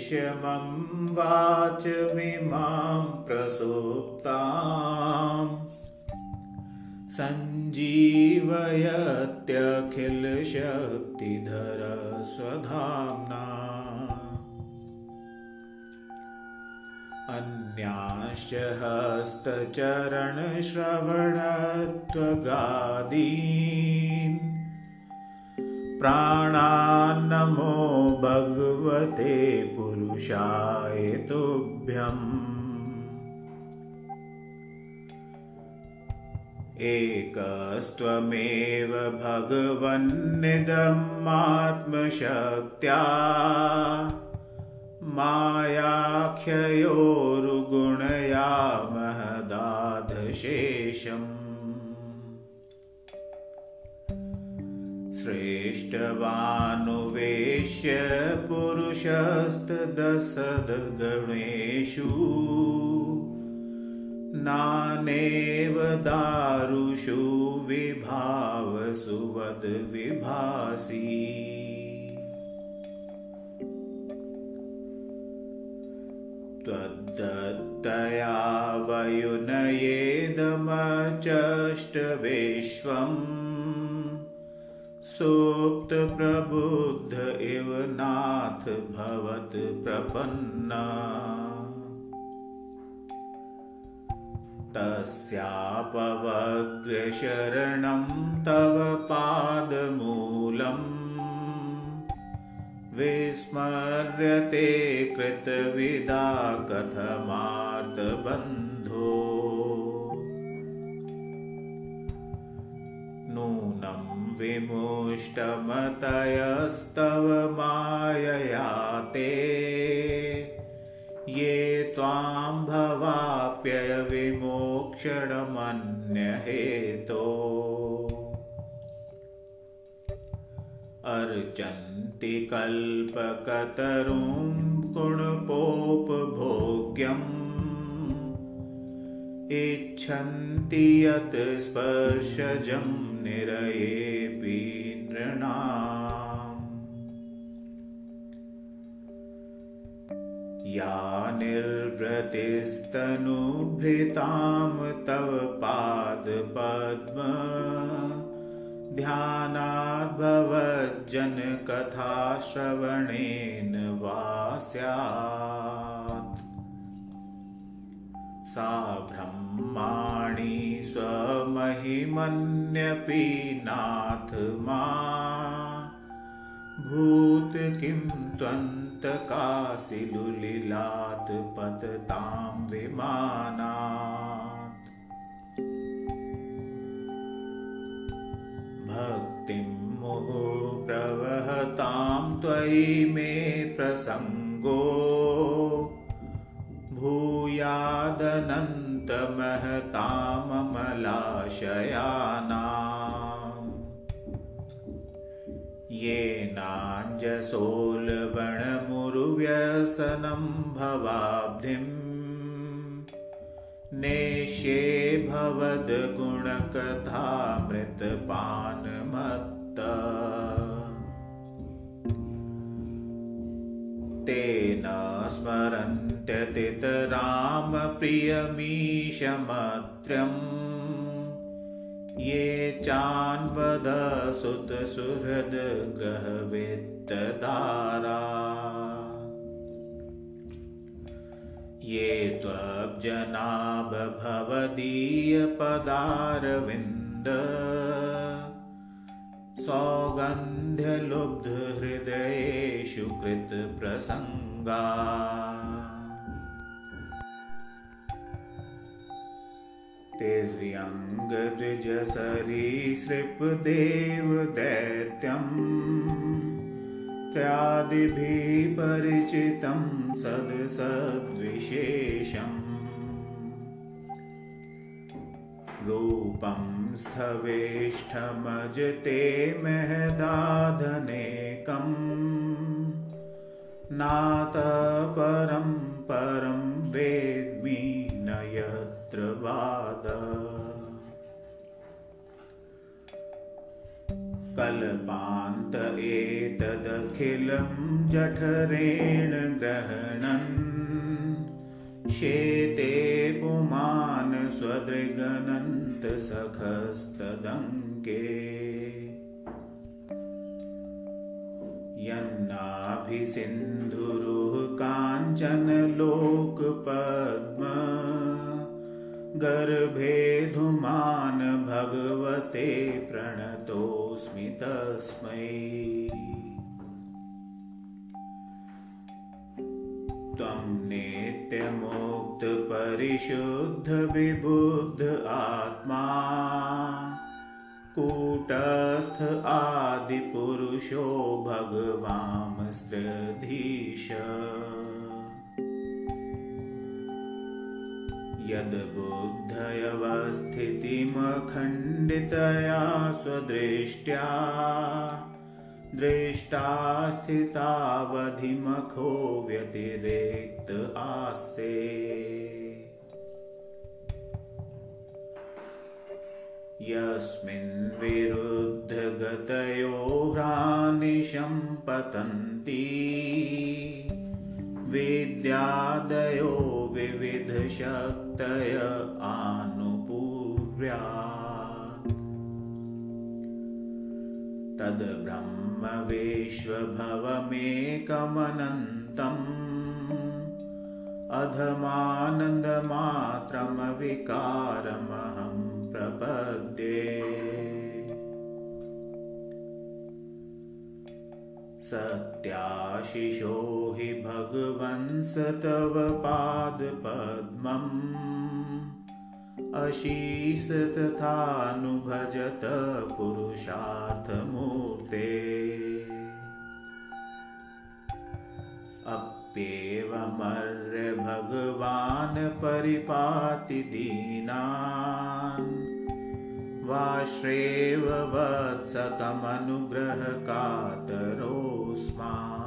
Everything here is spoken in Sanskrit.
रेशमं वाचमिमां प्रसुप्ताम् सञ्जीवयत्यखिलशक्तिधर स्वधाम्ना अन्याश्च हस्तचरणश्रवणत्वगादीन् प्राणान्नमो भगवते पुरुषाय तुभ्यम्। एकस्त्वमेव भगवन्निदमात्मशक्त्या मायाख्ययोरुगुणया श्रेष्ठवानुवेश्य पुरुषस्तदसद्गणेषु। नानेव दारुषु विभावसुवद्विभासि त्वद्दत्तया वयुनयेदमचष्टविश्वम् सुप्तप्रबुद्ध इव नाथ भवत्प्रपन्ना तस्यापवग्र्यशरणं तव पादमूलम्। विस्मर्यते कृतविदा कथमार्तबन्धो विमुष्टमतयस्तव मायया ते ये त्वां भवाप्ययविमोक्षणमन्यहेतो अर्चन्ति कल्पकतरुं गुणपोपभोग्यम्। इच्छन्ति यत् स्पर्शजं निरयेऽपि या निर्वृतिस्तनुभृतां तव पादपद्म ध्यानाद्भवज्जनकथाश्रवणेन वा स्यात्। सा ब्रह्माणि स्वमहिमन्यपि नाथ मा। भूत किं त्वन्तकाशिलुलिलात् पततां विमानात्। भक्तिं मुहुः प्रवहतां त्वयि मे प्रसङ्गो। भूयादनन्तमहताममलाशयानाम् येनाञ्जसोलवणमुरुव्यसनं भवाब्धिं। नेष्ये भवद्गुणकथामृतपानमत्त तेन स्मरन्त्यतितरामप्रियमीशमत्र्यम् ये चान्वदसुतसुहृद्ग्रहवित्तदारा ये त्वब्जनाभवदीयपदारविन्द सौगन्ध्यलुब्धहृदयेषु कृतप्रसङ्गा। तिर्यङ्गद्विजसरीसृपदेवदैत्यम् त्रादिभिः परिचितं सदसद्विशेषम् रूपं स्थवेष्ठमजते महदाधनेकम्। नातपरं परं वेद्मि न यत्र वाद। कल्पान्त एतदखिलं जठरेण ग्रहणन् शेते पुमान् स्वदृगनन्तसखस्तदङ्के यन्नाभिसिन्धुरुः काञ्चनलोकपद्म गर्भे धुमान् भगवते प्रणतोऽस्मि तस्मै त्वं नित्यमुक्तपरिशुद्धविबुद्ध आत्मा कूटस्थ आदिपुरुषो भगवांस्त्रधीश यद्बुद्धयवस्थितिमखण्डितया स्वदृष्ट्या दृष्टा स्थितावधिमखो व्यतिरेक्त आस्ये यस्मिन् विरुद्धगतयो ह्रानिशं पतन्ति विद्यादयो विविधशक्तय आनुपूर्व्या तद्ब्रह्मविश्वभवमेकमनन्तम् अधमानन्दमात्रमविकारमहं प्रपद्ये। सत्याशिषो हि भगवंस तव पादपद्मम्। अशीष तथानुभजत पुरुषार्थमूर्ते अप्येवमर्य भगवान् परिपाति दीनान्। वाश्रेव वत्सकमनुग्रहकातरोऽस्मा